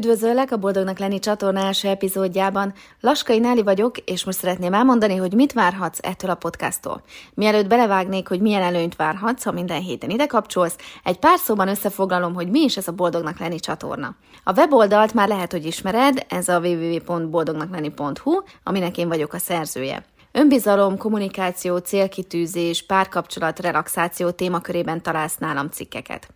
Üdvözöllek a Boldognak lenni csatorna első epizódjában. Laskai Náli vagyok, és most szeretném elmondani, hogy mit várhatsz ettől a podcasttól. Mielőtt belevágnék, hogy milyen előnyt várhatsz, ha minden héten ide kapcsolsz, egy pár szóban összefoglalom, hogy mi is ez a Boldognak lenni csatorna. A weboldalt már lehet, hogy ismered, ez a www.boldognaklenni.hu, aminek én vagyok a szerzője. Önbizalom, kommunikáció, célkitűzés, párkapcsolat, relaxáció témakörében találsz nálam cikkeket.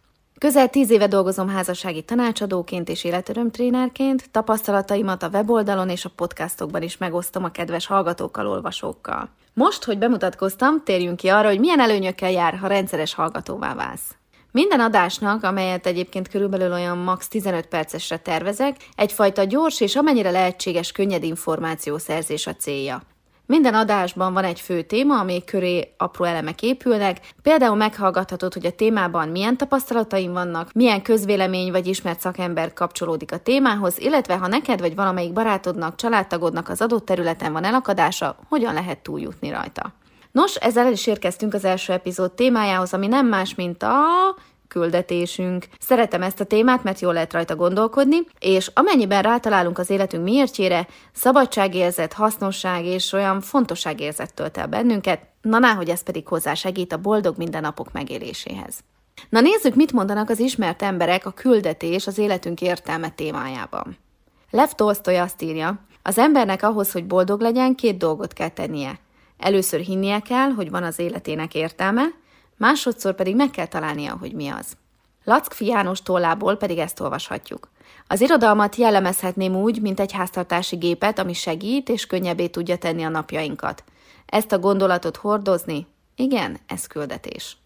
Közel tíz éve dolgozom házassági tanácsadóként és életörömtrénerként, tapasztalataimat a weboldalon és a podcastokban is megosztom a kedves hallgatókkal, olvasókkal. Most, hogy bemutatkoztam, térjünk ki arra, hogy milyen előnyökkel jár, ha rendszeres hallgatóvá válsz. Minden adásnak, amelyet egyébként körülbelül olyan max 15 percesre tervezek, egyfajta gyors és amennyire lehetséges könnyed információszerzés a célja. Minden adásban van egy fő téma, ami köré apró elemek épülnek. Például meghallgathatod, hogy a témában milyen tapasztalataim vannak, milyen közvélemény vagy ismert szakember kapcsolódik a témához, illetve ha neked vagy valamelyik barátodnak, családtagodnak az adott területen van elakadása, hogyan lehet túljutni rajta. Nos, ezzel el is érkeztünk az első epizód témájához, ami nem más, mint a küldetésünk. Szeretem ezt a témát, mert jól lehet rajta gondolkodni, és amennyiben rátalálunk az életünk miértjére, szabadságérzet, hasznosság és olyan fontosságérzet tölt el bennünket, na hogy ez pedig hozzá segít a boldog mindennapok megéléséhez. Na nézzük, mit mondanak az ismert emberek a küldetés az életünk értelme témájában. Lev Tolstoy azt írja, az embernek ahhoz, hogy boldog legyen, két dolgot kell tennie. Először hinnie kell, hogy van az életének értelme, másodszor pedig meg kell találnia, hogy mi az. Lackfi János tollából pedig ezt olvashatjuk. Az irodalmat jellemezhetném úgy, mint egy háztartási gépet, ami segít és könnyebbé tudja tenni a napjainkat. Ezt a gondolatot hordozni, igen, ez küldetés.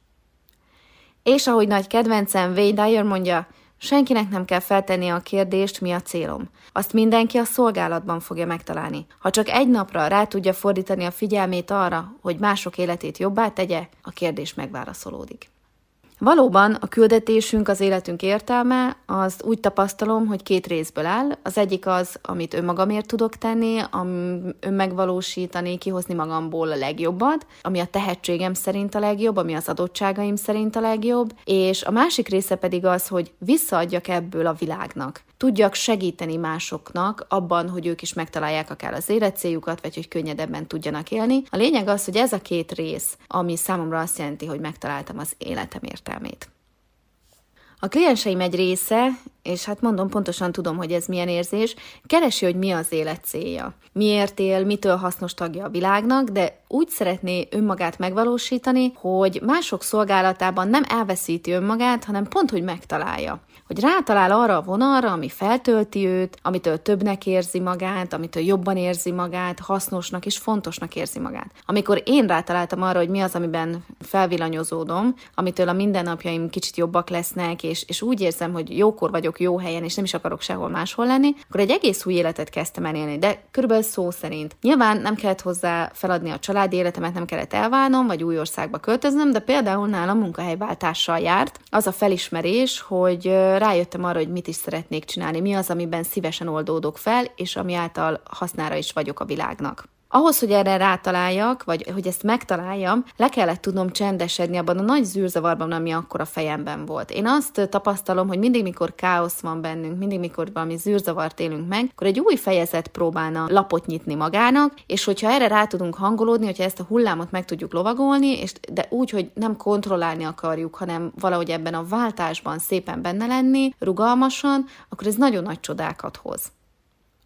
És ahogy nagy kedvencem Wayne Dyer mondja, Senkinek nem kell feltenni a kérdést, mi a célom. Azt mindenki a szolgálatban fogja megtalálni. Ha csak egy napra rá tudja fordítani a figyelmét arra, hogy mások életét jobbá tegye, a kérdés megválaszolódik. Valóban a küldetésünk, az életünk értelme, az úgy tapasztalom, hogy két részből áll. Az egyik az, amit önmagamért tudok tenni, önmegvalósítani, kihozni magamból a legjobbat, ami a tehetségem szerint a legjobb, ami az adottságaim szerint a legjobb, és a másik része pedig az, hogy visszaadjak ebből a világnak tudjak segíteni másoknak abban, hogy ők is megtalálják akár az életcéljukat, vagy hogy könnyedebben tudjanak élni. A lényeg az, hogy ez a két rész, ami számomra azt jelenti, hogy megtaláltam az életem értelmét. A klienseim egy része, és hát mondom, pontosan tudom, hogy ez milyen érzés, keresi, hogy mi az élet célja. Miért él, mitől hasznos tagja a világnak, de úgy szeretné önmagát megvalósítani, hogy mások szolgálatában nem elveszíti önmagát, hanem pont, hogy megtalálja hogy rátalál arra a vonalra, ami feltölti őt, amitől többnek érzi magát, amitől jobban érzi magát, hasznosnak és fontosnak érzi magát. Amikor én rátaláltam arra, hogy mi az, amiben felvillanyozódom, amitől a mindennapjaim kicsit jobbak lesznek, és, és úgy érzem, hogy jókor vagyok jó helyen, és nem is akarok sehol máshol lenni, akkor egy egész új életet kezdtem el élni, de körülbelül szó szerint. Nyilván nem kellett hozzá feladni a családi életemet, nem kellett elválnom, vagy új országba költöznöm, de például nálam munkahelyváltással járt az a felismerés, hogy rájöttem arra, hogy mit is szeretnék csinálni, mi az, amiben szívesen oldódok fel, és ami által hasznára is vagyok a világnak. Ahhoz, hogy erre rátaláljak, vagy hogy ezt megtaláljam, le kellett tudnom csendesedni abban a nagy zűrzavarban, ami akkor a fejemben volt. Én azt tapasztalom, hogy mindig, mikor káosz van bennünk, mindig, mikor valami zűrzavart élünk meg, akkor egy új fejezet próbálna lapot nyitni magának, és hogyha erre rá tudunk hangolódni, hogyha ezt a hullámot meg tudjuk lovagolni, és de úgy, hogy nem kontrollálni akarjuk, hanem valahogy ebben a váltásban szépen benne lenni, rugalmasan, akkor ez nagyon nagy csodákat hoz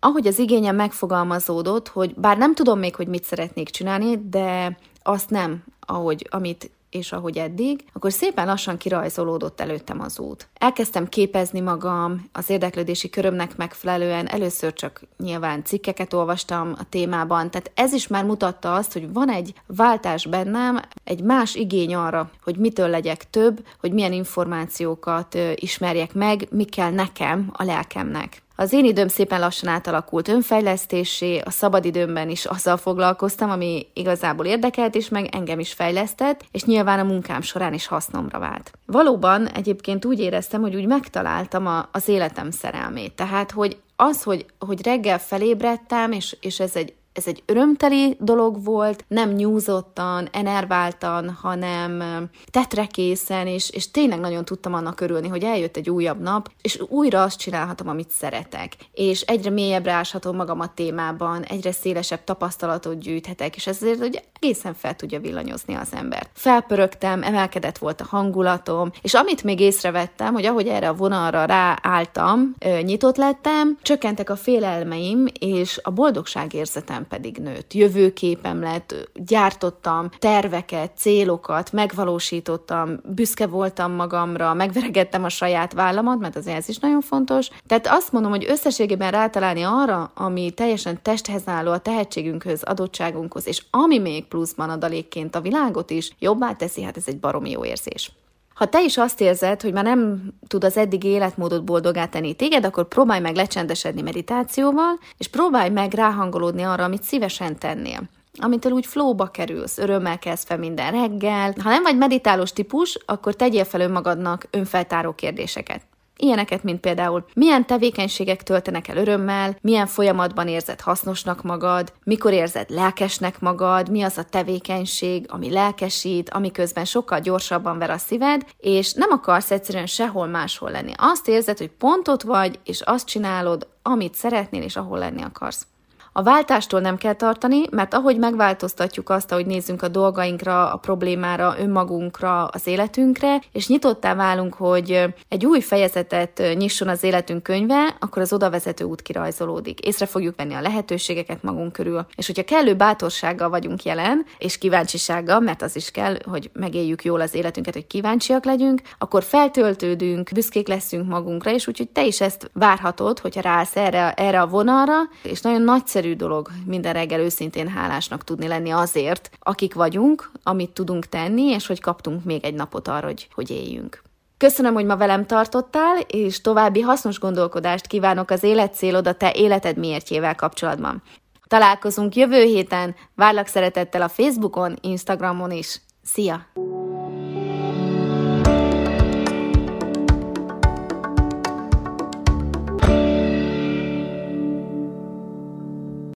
ahogy az igényem megfogalmazódott, hogy bár nem tudom még, hogy mit szeretnék csinálni, de azt nem, ahogy, amit és ahogy eddig, akkor szépen lassan kirajzolódott előttem az út. Elkezdtem képezni magam az érdeklődési körömnek megfelelően, először csak nyilván cikkeket olvastam a témában, tehát ez is már mutatta azt, hogy van egy váltás bennem, egy más igény arra, hogy mitől legyek több, hogy milyen információkat ismerjek meg, mi kell nekem, a lelkemnek. Az én időm szépen lassan átalakult önfejlesztésé, a szabadidőmben is azzal foglalkoztam, ami igazából érdekelt és meg engem is fejlesztett, és nyilván a munkám során is hasznomra vált. Valóban egyébként úgy éreztem, hogy úgy megtaláltam a, az életem szerelmét. Tehát, hogy az, hogy, hogy reggel felébredtem, és, és ez egy ez egy örömteli dolog volt, nem nyúzottan, enerváltan, hanem tetrekészen, és, és tényleg nagyon tudtam annak örülni, hogy eljött egy újabb nap, és újra azt csinálhatom, amit szeretek. És egyre mélyebbre áshatom magam a témában, egyre szélesebb tapasztalatot gyűjthetek, és ezért hogy egészen fel tudja villanyozni az embert. Felpörögtem, emelkedett volt a hangulatom, és amit még észrevettem, hogy ahogy erre a vonalra ráálltam, nyitott lettem, csökkentek a félelmeim, és a boldogság érzetem pedig nőtt. Jövőképem lett, gyártottam terveket, célokat, megvalósítottam, büszke voltam magamra, megveregettem a saját vállamat, mert azért ez is nagyon fontos. Tehát azt mondom, hogy összességében rátalálni arra, ami teljesen testhez álló a tehetségünkhöz, adottságunkhoz, és ami még pluszban adalékként a világot is jobbá teszi, hát ez egy baromi jó érzés. Ha te is azt érzed, hogy már nem tud az eddigi életmódot boldogá tenni téged, akkor próbálj meg lecsendesedni meditációval, és próbálj meg ráhangolódni arra, amit szívesen tennél amitől úgy flóba kerülsz, örömmel kezd fel minden reggel. Ha nem vagy meditálós típus, akkor tegyél fel önmagadnak önfeltáró kérdéseket. Ilyeneket, mint például milyen tevékenységek töltenek el örömmel, milyen folyamatban érzed hasznosnak magad, mikor érzed lelkesnek magad, mi az a tevékenység, ami lelkesít, ami közben sokkal gyorsabban ver a szíved, és nem akarsz egyszerűen sehol máshol lenni. Azt érzed, hogy pontot vagy, és azt csinálod, amit szeretnél, és ahol lenni akarsz. A váltástól nem kell tartani, mert ahogy megváltoztatjuk azt, ahogy nézzünk a dolgainkra, a problémára, önmagunkra, az életünkre, és nyitottá válunk, hogy egy új fejezetet nyisson az életünk könyve, akkor az oda vezető út kirajzolódik. Észre fogjuk venni a lehetőségeket magunk körül. És hogyha kellő bátorsággal vagyunk jelen, és kíváncsisággal, mert az is kell, hogy megéljük jól az életünket, hogy kíváncsiak legyünk, akkor feltöltődünk, büszkék leszünk magunkra, és úgyhogy te is ezt várhatod, hogyha rász erre, erre a vonalra, és nagyon nagyszerű egyszerű dolog minden reggel őszintén hálásnak tudni lenni azért, akik vagyunk, amit tudunk tenni, és hogy kaptunk még egy napot arra, hogy, hogy éljünk. Köszönöm, hogy ma velem tartottál, és további hasznos gondolkodást kívánok az életcélod a te életed miértjével kapcsolatban. Találkozunk jövő héten, várlak szeretettel a Facebookon, Instagramon is. Szia!